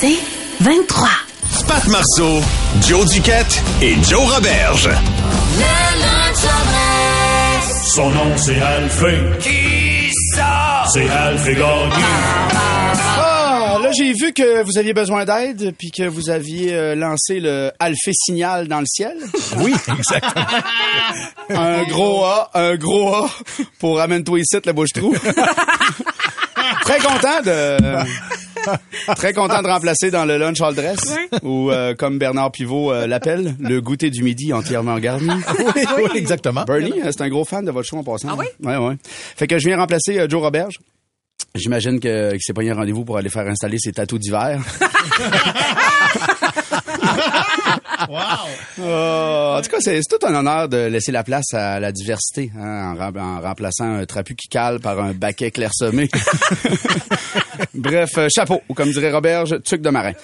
C'est 23. Pat Marceau, Joe Duquette et Joe Roberge. Son nom c'est Alphée. Qui ça? C'est Alphée Gagné. Ah, là, j'ai vu que vous aviez besoin d'aide, puis que vous aviez euh, lancé le Alphée Signal dans le ciel. Oui, exactement. Un gros A, un gros A pour amène-toi ici, le bouche-trou. Très content de... Très content de remplacer dans le lunch all dress, ou euh, comme Bernard Pivot euh, l'appelle, le goûter du midi entièrement garni. oui, oui, exactement. Bernie, euh, c'est un gros fan de votre show en passant. Ah oui? Ouais, ouais. Fait que je viens remplacer euh, Joe Roberge. J'imagine que, c'est pas un rendez-vous pour aller faire installer ses tatous d'hiver. Euh, en tout cas, c'est tout un honneur de laisser la place à la diversité hein, en, rem- en remplaçant un trapu qui cale par un baquet clairsemé. Bref, euh, chapeau, ou comme dirait Roberge, tuc de marin.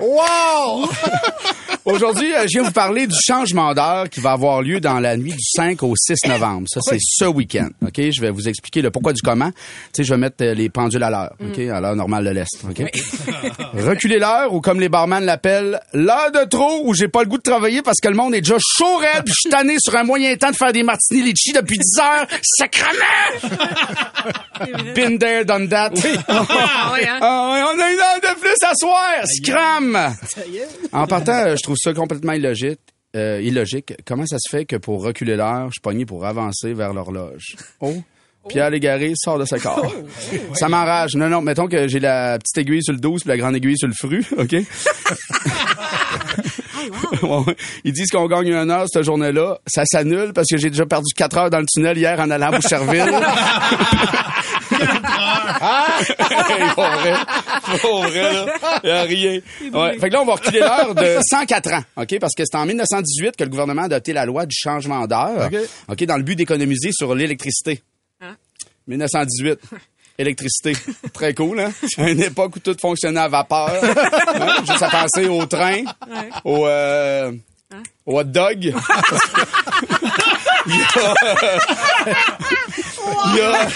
Wow! Aujourd'hui, euh, je viens vous parler du changement d'heure qui va avoir lieu dans la nuit du 5 au 6 novembre. Ça, c'est ce week-end. OK? Je vais vous expliquer le pourquoi du comment. Tu sais, je vais mettre euh, les pendules à l'heure. OK? À l'heure normale de l'Est. OK? Reculer l'heure, ou comme les barman l'appellent, l'heure de trop où j'ai pas le goût de travailler parce que le monde est déjà chaud raide puis je suis tanné sur un moyen temps de faire des martinis litchi depuis 10 heures. Sacrement! Been there, done that. Ah ouais, hein? Ah ouais, on a une heure de plus à soir! Scram! En partant, euh, je trouve ça complètement illogique. Euh, illogique. Comment ça se fait que pour reculer l'heure, je suis pogné pour avancer vers l'horloge? Oh! Pierre Légaré sort de ce corps. Ça m'enrage. Non, non, mettons que j'ai la petite aiguille sur le 12 puis la grande aiguille sur le fru, OK? Ils disent qu'on gagne une heure cette journée-là. Ça s'annule parce que j'ai déjà perdu quatre heures dans le tunnel hier en allant à Boucherville. Pour vrai. Pour vrai, là. Y a rien. Ouais. Fait que là, on va reculer l'heure de 104 ans, OK? Parce que c'est en 1918 que le gouvernement a adopté la loi du changement d'heure. OK. OK? Dans le but d'économiser sur l'électricité. Hein? 1918. Électricité. Très cool, hein? À une époque où tout fonctionnait à vapeur. Hein? Juste à penser au train, au, euh, au hot dog. Il y a...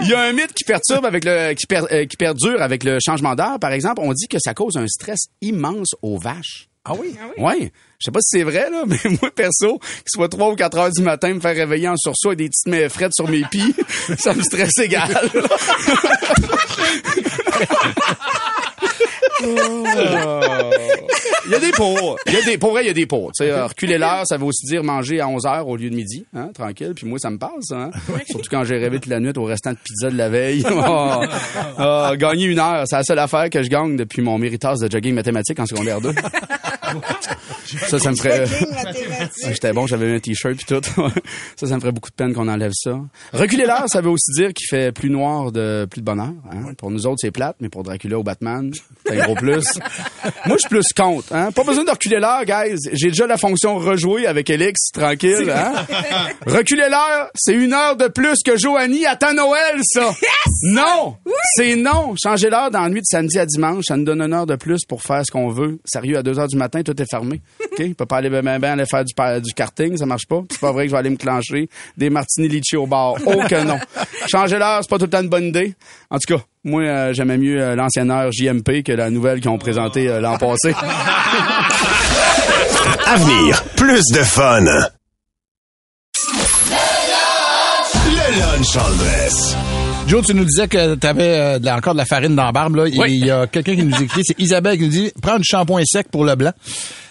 Il y a... Un mythe qui perturbe avec le qui, per- euh, qui perdure avec le changement d'heure, par exemple. On dit que ça cause un stress immense aux vaches. Ah oui? Ouais. Je sais pas si c'est vrai, là, mais moi, perso, qu'il soit 3 ou 4 heures du matin, me faire réveiller en sursaut avec des petites mains frettes sur mes pieds, ça me stresse égal. Il y a des pour. Il y a des, pour vrai, il y a des pour. Tu sais, euh, reculer l'heure, ça veut aussi dire manger à 11 heures au lieu de midi, hein, tranquille. Puis moi, ça me passe, hein. Surtout quand j'ai rêvé toute la nuit au restant de pizza de la veille. Oh, oh, gagner une heure, c'est la seule affaire que je gagne depuis mon méritas de jogging mathématique en secondaire 2. ça, ça me ferait... Ah, J'étais bon, j'avais un t-shirt puis tout. ça, ça me ferait beaucoup de peine qu'on enlève ça. Reculer l'heure, ça veut aussi dire qu'il fait plus noir de plus de bonheur. Hein? Pour nous autres, c'est plate, mais pour Dracula ou Batman, c'est un gros plus. Moi, je suis plus contre. Hein? Pas besoin de reculer l'heure, guys. J'ai déjà la fonction rejouer avec Elix, tranquille. Hein? Reculer l'heure, c'est une heure de plus que Joanie attend Noël, ça. Non! C'est non! Changer l'heure dans la nuit de samedi à dimanche, ça nous donne une heure de plus pour faire ce qu'on veut. Sérieux, à 2 heures du matin, tout est fermé. OK? On peut pas aller ben, ben, ben aller faire du, du karting, ça marche pas. C'est pas vrai que je vais aller me clencher des martini litchi au bar. Oh que non. Changer l'heure, c'est pas tout le temps une bonne idée. En tout cas, moi, euh, j'aimais mieux euh, l'ancienne heure JMP que la nouvelle qu'ils ont présentée euh, l'an passé. Avenir, plus de fun. Le lunch all dress. Joe, tu nous disais que tu avais encore de la farine dans la barbe. Là. Oui. Il y a quelqu'un qui nous écrit, c'est Isabelle qui nous dit, prends du shampoing sec pour le blanc.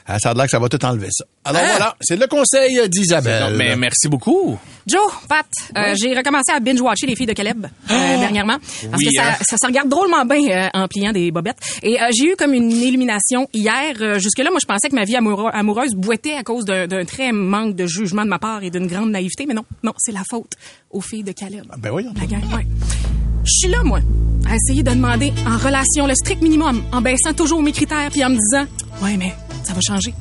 Ah, ça a l'air que ça va tout enlever ça. Alors Hein? voilà, c'est le conseil d'Isabelle. Mais merci beaucoup. Joe, Pat, euh, j'ai recommencé à binge-watcher les filles de Caleb euh, dernièrement. Parce Oui, que ça, hein? ça se regarde drôlement bien euh, en pliant des bobettes. Et euh, j'ai eu comme une illumination hier. Euh, Jusque-là, moi, je pensais que ma vie amoureux- amoureuse boitait à cause d'un d'un très manque de jugement de ma part et d'une grande naïveté. Mais non, non, c'est la faute aux filles de Caleb. Ben oui, La gang, ouais. Je suis là, moi, à essayer de demander en relation le strict minimum, en baissant toujours mes critères puis en me disant, ouais, mais ça va changer.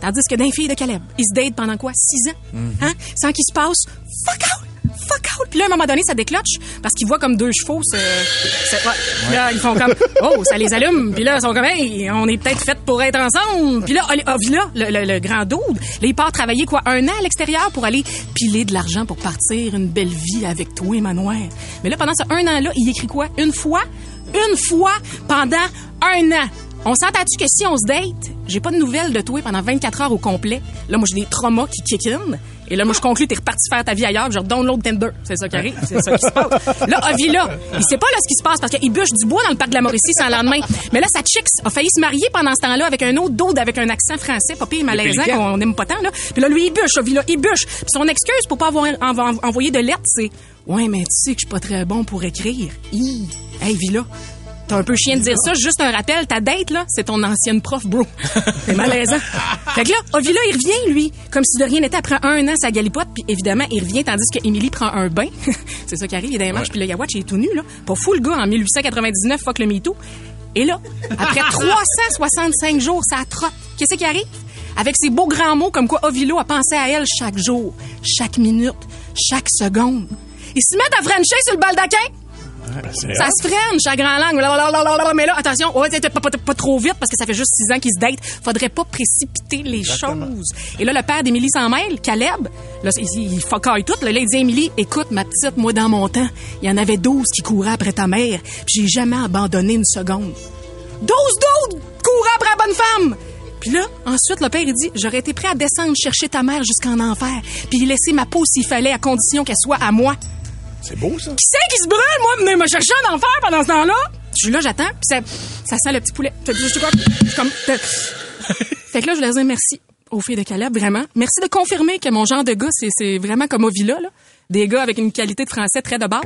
Tandis que d'un fille de Caleb, ils se datent pendant quoi? Six ans? Hein? Sans qu'il se passe fuck out! Fuck out! Puis là, à un moment donné, ça décloche parce qu'ils voient comme deux chevaux se... se- ouais. Puis Là, ils font comme, oh, ça les allume. Puis là, ils sont comme, hey, on est peut-être fait pour être ensemble. Puis là, Oli- Ovila, le, le- le grand dude, là, il part travailler quoi, un an à l'extérieur pour aller piler de l'argent pour partir une belle vie avec toi, Manoir. Mais là, pendant ce un an-là, il écrit quoi? Une fois? Une fois pendant un an. On s'entend-tu que si on se date, j'ai pas de nouvelles de toi pendant 24 heures au complet? Là, moi, j'ai des traumas qui kick in. Et là, moi, je conclus, t'es reparti faire ta vie ailleurs, je download Tinder. C'est ça qui arrive, c'est ça qui se passe. Là, Ovila, il sait pas là ce qui se passe parce qu'il bûche du bois dans le parc de la Mauricie sans lendemain. Mais là, sa chicks a failli se marier pendant ce temps-là avec un autre dude avec un accent français, pas pire malaisant qu'on n'aime pas tant, là. Puis là, lui, il bûche, Ovila, il bûche. Puis son excuse pour pas avoir env- envoyé de lettres, c'est Ouais, mais tu sais que je suis pas très bon pour écrire. Hi. Hey, Villa. T'as un peu chien de dire ça. Juste un rappel, ta date, là, c'est ton ancienne prof, bro. C'est malaisant. fait que là, Ovila, il revient, lui, comme si de rien n'était après un an, sa galipote. Puis évidemment, il revient tandis que Émilie prend un bain. c'est ça qui arrive, il est dans les marches. Puis le Yawatch, il est tout nu, là. Pas fou, le gars, en 1899, fuck le MeToo. Et là, après 365 jours, ça trotte. Qu'est-ce qui arrive? Avec ces beaux grands mots comme quoi Ovilo a pensé à elle chaque jour, chaque minute, chaque seconde. Ils se mettent à frencher sur le baldaquin. Ça se freine, chaque grand langue. Mais là, attention, ouais, pas, pas- pas trop vite parce que ça fait juste six ans qu'ils se datent. Faudrait pas précipiter les choses. Et là, le père d'Émilie s'en mêle, Caleb, là, il, il focaille tout. Là, il dit Émilie, écoute, ma petite, moi, dans mon temps, il y en avait 12 qui couraient après ta mère. Puis j'ai jamais abandonné une seconde. 12 d'autres couraient après la bonne femme. Puis là, ensuite, le père, il dit, j'aurais été prêt à descendre chercher ta mère jusqu'en enfer, puis laisser ma peau s'il fallait, à condition qu'elle soit à moi. C'est beau, ça. Qui c'est qui se brûle, moi, venez me chercher en enfer pendant ce temps-là? Je suis là, j'attends, puis ça, ça sent le petit poulet. Je sais quoi? Je suis comme, fait que là, je leur dis merci aux filles de Caleb, vraiment. Merci de confirmer que mon genre de gars, c'est, vraiment comme Ovila, là. Des gars avec une qualité de français très de base,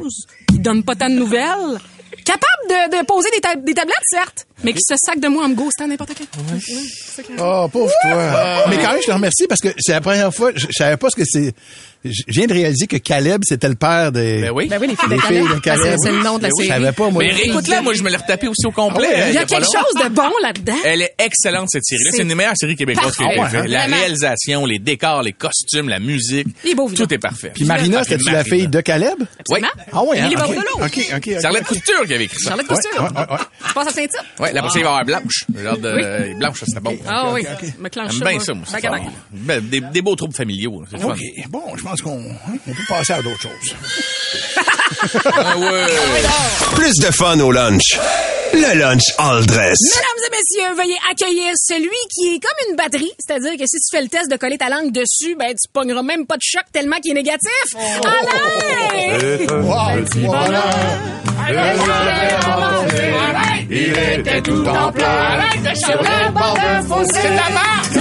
qui donnent pas tant de nouvelles. Capable de, de poser des, ta- des tablettes, certes, mais qui se sac de moi en me ghostant n'importe quand. Ça qui arrive. Oh, pauvre toi. Mais quand même, je te remercie parce que c'est la première fois, je, je savais pas ce que c'est. Je viens de réaliser que Caleb, c'était le père des. Ben oui. Ben oui, les filles de Les Caleb. filles de Caleb. Ben, c'est, le nom de la Je série. savais pas, moi. Mais réécoute-la, moi, je me l'ai retapé aussi au complet. Ah ouais, euh, Il y a quelque chose de bon là-dedans. Elle est excellente, cette série-là. C'est C'est une des meilleures séries québécoises a été parfait. faite. La réalisation, les décors, les costumes, la musique. Les beaux. Tout est parfait. Puis Marina, c'était-tu la fille de Caleb? Oui. Ah ouais, hein? OK. Charlotte Couture qui avait écrit ça. Charlotte Ouais, Couture. ouais, ouais, ouais. Tu passes à Saint-Tite? Ouais, la prochaine, il va y avoir Blanche. Genre de Blanche, c'était bon. Ah oui. Me clenche J'aime bien ça, moi. Ben, Des, beaux troubles familiaux. Bon, je pense qu'on hein, on peut passer à d'autres choses. Ah ouais. Plus de fun au lunch. Le lunch all dress. Mesdames et messieurs, veuillez accueillir celui qui est comme une batterie. C'est-à-dire que si tu fais le test de coller ta langue dessus, ben, tu pogneras même pas de choc tellement qu'il est négatif. Alain! Wow, Petit bonheur. Il était tout en pleurs. Sur le bord d'un fossé. C'est la marque!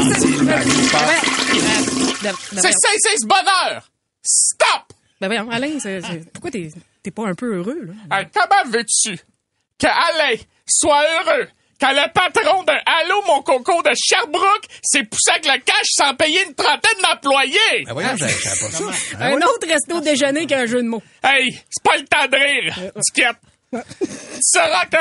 Ben, ben, C'est c'est c'est ce bonheur! Stop! ben voyons, Alain, c'est- c'est- pourquoi t'es t'es pas un peu heureux, là? Hey, comment veux-tu que Alain soit heureux? Quand le patron de Allô mon coco de Sherbrooke s'est poussé avec le cash sans payer une trentaine d'employés? Ben voyons, savais pas ça. Un autre resto déjeuner qu'un jeu de mots. Hey, c'est pas le temps de rire, Tiquette. tu sauras que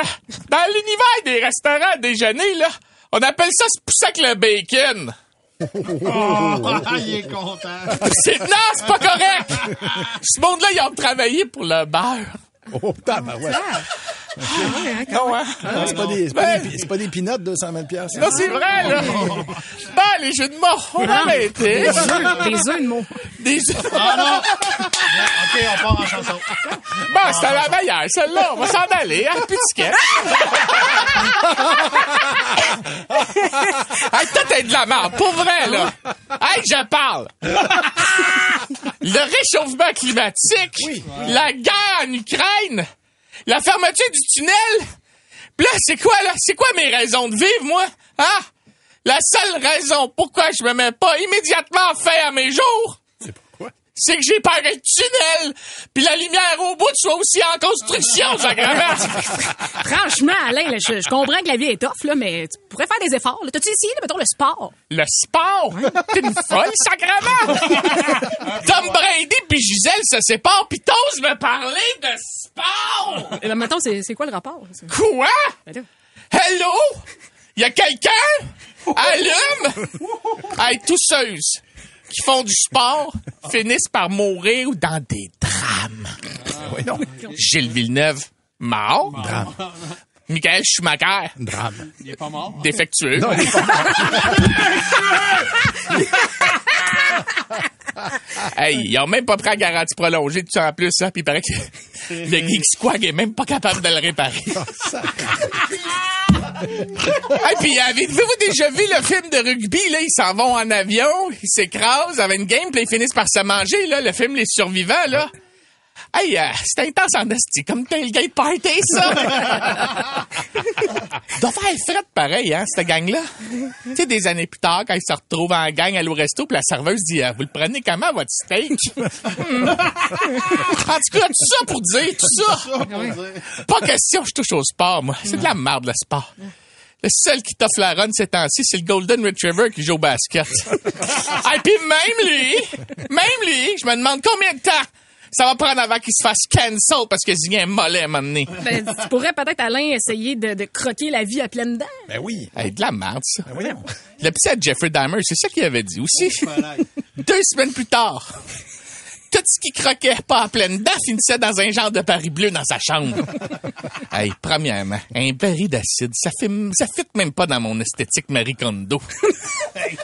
dans l'univers des restaurants à déjeuner, là, on appelle ça se pousser avec le bacon. il est content. C'est, non, c'est pas correct! Ce monde-là, ils ont travaillé pour le beurre. Oh, tabarouette. Non, hein? Ah, C'est pas des, c'est pas des, c'est pas des peanuts de 100 000 piastres. Non, c'est vrai, là. Bon, les jeux de mots, on va arrêter. Des œufs, de mots. Des œufs. OK, on part en chanson. Bon, c'était la meilleure, celle-là. On va s'en aller, hein, sketch. hey, toi, t'es de la merde, pour vrai, là. Hey, je parle. Le réchauffement climatique, la guerre en Ukraine, la fermeture du tunnel. Pis là, c'est quoi, là? C'est quoi mes raisons de vivre, moi? Hein? La seule raison pourquoi je me mets pas immédiatement fin à mes jours, c'est que j'ai peur le tunnel puis la lumière au bout soit aussi en construction, sacrément. Franchement, Alain, là, je, je comprends que la vie est tough, là, mais tu pourrais faire des efforts. là. T'as-tu essayé, là, mettons, le sport? Le sport? T'es une folle, sacrément! Tom Brady puis Gisèle se séparent pis t'oses me parler de sport! Eh ben, mettons, c'est quoi le rapport? ça? Quoi? Ben là. Hello? Y a quelqu'un? Allume? Hey, tousseuse. qui font du sport finissent par mourir ou dans des drames. Oui, non. Gilles Villeneuve, mort. Drame. Michael Schumacher, Drame. défectueux. hey, ils ont même pas pris la garantie prolongée, tout ça en plus, ça, puis il paraît que le Geek Squag est même pas capable de le réparer. hey, puis avez-vous déjà vu le film de rugby, là, ils s'en vont en avion, ils s'écrasent avec une game, puis ils finissent par se manger, là, le film Les Survivants, là. Hey, euh, c'est intense en esti, comme tailgate party, ça! doit faire fret pareil, hein, cette gang-là. Tu sais, des années plus tard, quand ils se retrouvent en gang à l'au resto, puis la serveuse dit euh, Vous le prenez comment, votre steak? Hmm. en tout cas, tout ça pour dire, tout ça. Pas question, je touche au sport, moi. C'est de la merde, le sport. Le seul qui t'offre la run ces temps-ci, c'est le Golden Retriever qui joue au basket. Et puis même lui, même lui, je me demande combien de temps ça va prendre avant qu'il se fasse cancel parce que Ziggy est mollet à un moment donné. Ben, tu pourrais peut-être, Alain, essayer de, de croquer la vie à pleines dents. Ben oui. Hey, de la merde, ça. Ben voyons. Le petit à Jeffrey Dahmer, c'est ça qu'il avait dit aussi. Deux semaines plus tard, tout ce qui croquait pas à pleine dents finissait dans un genre de Paris bleu dans sa chambre. hey, premièrement, un baril d'acide, ça fait, ça fit même pas dans mon esthétique Marie Kondo. Ben,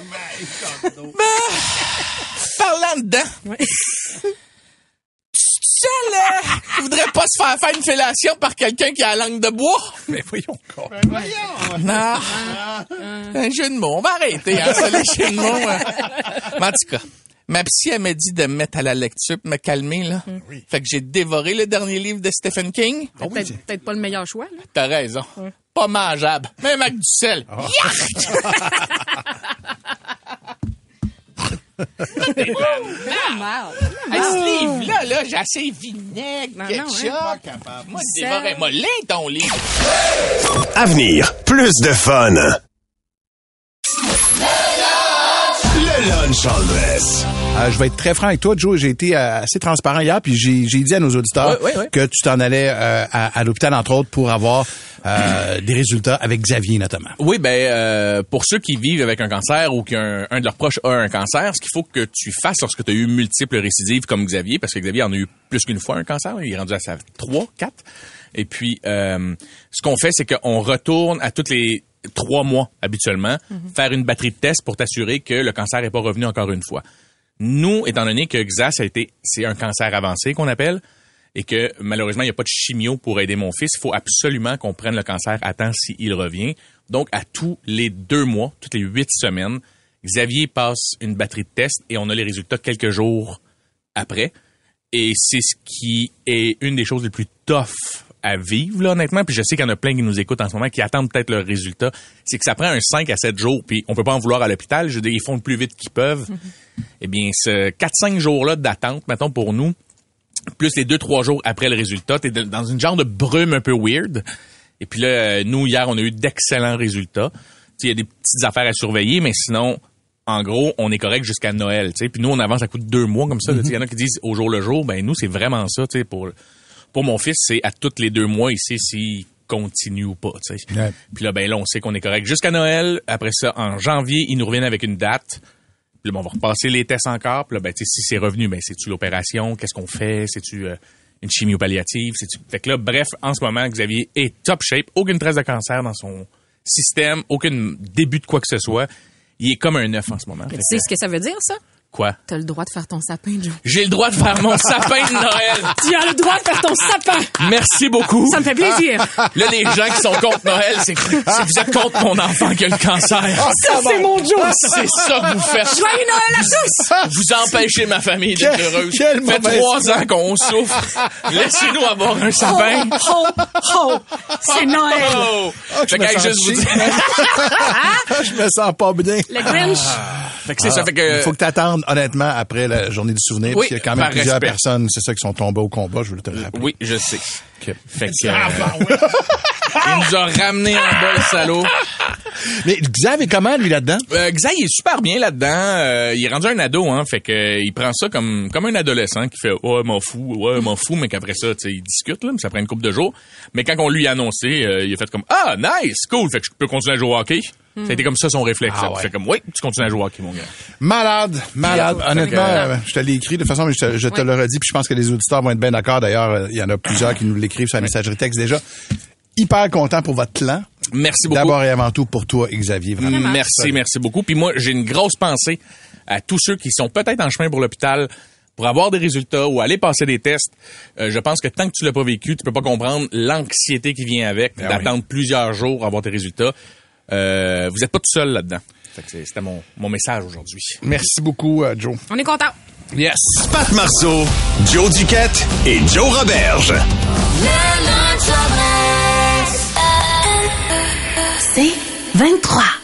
parlant de dents. Là, tu voudrais pas se faire faire une fellation par quelqu'un qui a la langue de bois? Mais voyons. quoi. Non. Un jeu de mots. On va arrêter, hein, ça, les jeux de mots. hein. Mais en tout cas, ma psy, elle m'a dit de me mettre à la lecture pour me calmer, là. Fait que j'ai dévoré le dernier livre de Stephen King. Ah oui, Peut-être pas le meilleur choix, là. T'as raison. Pas mangeable. Même avec du sel. Yark! Hey, ce livre-là, là, j'ai assez vinaigre, Non, ketchup. non, Moi, je Sel. dévorais mollet ton livre. Avenir, plus de fun. Le lunch en dress. Euh, je vais être très franc avec toi, Joe. J'ai été euh, assez transparent hier, puis j'ai dit à nos auditeurs que tu t'en allais euh, à, à l'hôpital, entre autres, pour avoir euh, des résultats avec Xavier, notamment. Oui, ben euh, pour ceux qui vivent avec un cancer ou qu'un un de leurs proches a un cancer, ce qu'il faut que tu fasses lorsque tu as eu multiples récidives comme Xavier, parce que Xavier en a eu plus qu'une fois un cancer, il est rendu à sa 3, 4. Et puis, euh, ce qu'on fait, c'est qu'on retourne à toutes les trois mois habituellement faire une batterie de tests pour t'assurer que le cancer n'est pas revenu encore une fois. Nous, étant donné que XA, ça a été, c'est un cancer avancé qu'on appelle, et que malheureusement, il n'y a pas de chimio pour aider mon fils, il faut absolument qu'on prenne le cancer à temps s'il revient. Donc, à tous les deux mois, toutes les huit semaines, Xavier passe une batterie de tests et on a les résultats quelques jours après. Et c'est ce qui est une des choses les plus tough à vivre, là, honnêtement. Puis je sais qu'il y en a plein qui nous écoutent en ce moment, qui attendent peut-être le résultat. C'est que ça prend un 5 à 7 jours, puis on peut pas en vouloir à l'hôpital. Je veux dire, ils font le plus vite qu'ils peuvent. Eh bien, ce 4-5 jours-là d'attente, mettons, pour nous, plus les 2-3 jours après le résultat, t'es dans une genre de brume un peu weird. Et puis là, euh, nous, hier, on a eu d'excellents résultats. Il y a des petites affaires à surveiller, mais sinon, en gros, on est correct jusqu'à Noël. tu sais. Puis nous, on avance à coup de deux mois comme ça. Il y en a qui disent au jour le jour. Ben nous, c'est vraiment ça. tu sais, Pour, pour mon fils, c'est à tous les deux mois, il sait s'il continue ou pas. tu sais. Ouais. Puis là, ben là, on sait qu'on est correct jusqu'à Noël. Après ça, en janvier, ils nous reviennent avec une date. Puis ben, on va repasser les tests encore. Puis là, ben, si c'est revenu, ben, c'est-tu l'opération? Qu'est-ce qu'on fait? C'est-tu euh, une chimio palliative? C'est-tu... Fait que là, bref, en ce moment, Xavier est top shape. Aucune trace de cancer dans son système. Aucun début de quoi que ce soit. Il est comme un œuf en ce moment. Tu sais ce que ça veut dire, ça? Quoi? T'as le droit de faire ton sapin, Joe. J'ai le droit de faire mon sapin de Noël. Tu as le droit de faire ton sapin! Merci beaucoup. Ça me fait plaisir. Là, les gens qui sont contre Noël, c'est que vous êtes contre mon enfant qui a le cancer. Ça, c'est mon Joe! C'est ça que vous faites. Joyeux Noël à tous! Vous empêchez ma famille d'être heureuse. quelle Ça fait trois ans qu'on souffre. Laissez-nous avoir un sapin. Ho, ho! C'est Noël! Oh! je Fait me que, hey, sens juste vous dire. je me sens pas bien. Le Grinch! Fait que c'est ça. Fait que. Il faut que tu attendes, honnêtement, après la journée du souvenir. Oui, parce qu'il y a quand même plusieurs respect. personnes, c'est ça, qui sont tombées au combat, je voulais te le rappeler. Oui, je sais. Ok. Fait que. euh, il nous a ramené en bas, le salaud. Mais Xav est comment, lui, là-dedans? Euh, Xav, il est super bien là-dedans. Euh, il est rendu un ado, hein. Fait que euh, il prend ça comme comme un adolescent qui fait ouais m'en fous, ouais m'en fous, mais qu'après ça, tu sais, il discute là, mais ça prend une couple de jours. Mais quand on lui a annoncé, euh, il a fait comme ah nice, cool, fait que je peux continuer à jouer au hockey. Ça a été comme ça son réflexe. Ah Il ouais. fait comme oui, tu continues à jouer au hockey, mon gars. Malade, malade. Yeah. Honnêtement, euh, je te l'ai écrit de toute façon, mais je te, je te Oui. le redis, puis je pense que les auditeurs vont être bien d'accord. D'ailleurs, il y en a plusieurs qui nous l'écrivent sur la messagerie texte déjà. Hyper content pour votre clan. Merci beaucoup. D'abord et avant tout pour toi, Xavier. Vraiment. Merci, merci beaucoup. Puis moi, j'ai une grosse pensée à tous ceux qui sont peut-être en chemin pour l'hôpital pour avoir des résultats ou aller passer des tests. Euh, je pense que tant que tu l'as pas vécu, tu peux pas comprendre l'anxiété qui vient avec Ah d'attendre plusieurs jours pour avoir tes résultats. Euh, vous êtes pas tout seul là-dedans. C'était mon, mon message aujourd'hui. Merci beaucoup, euh, Joe. On est content. Yes. Pat Marceau, Joe Duquette et Joe Roberge. C'est 23.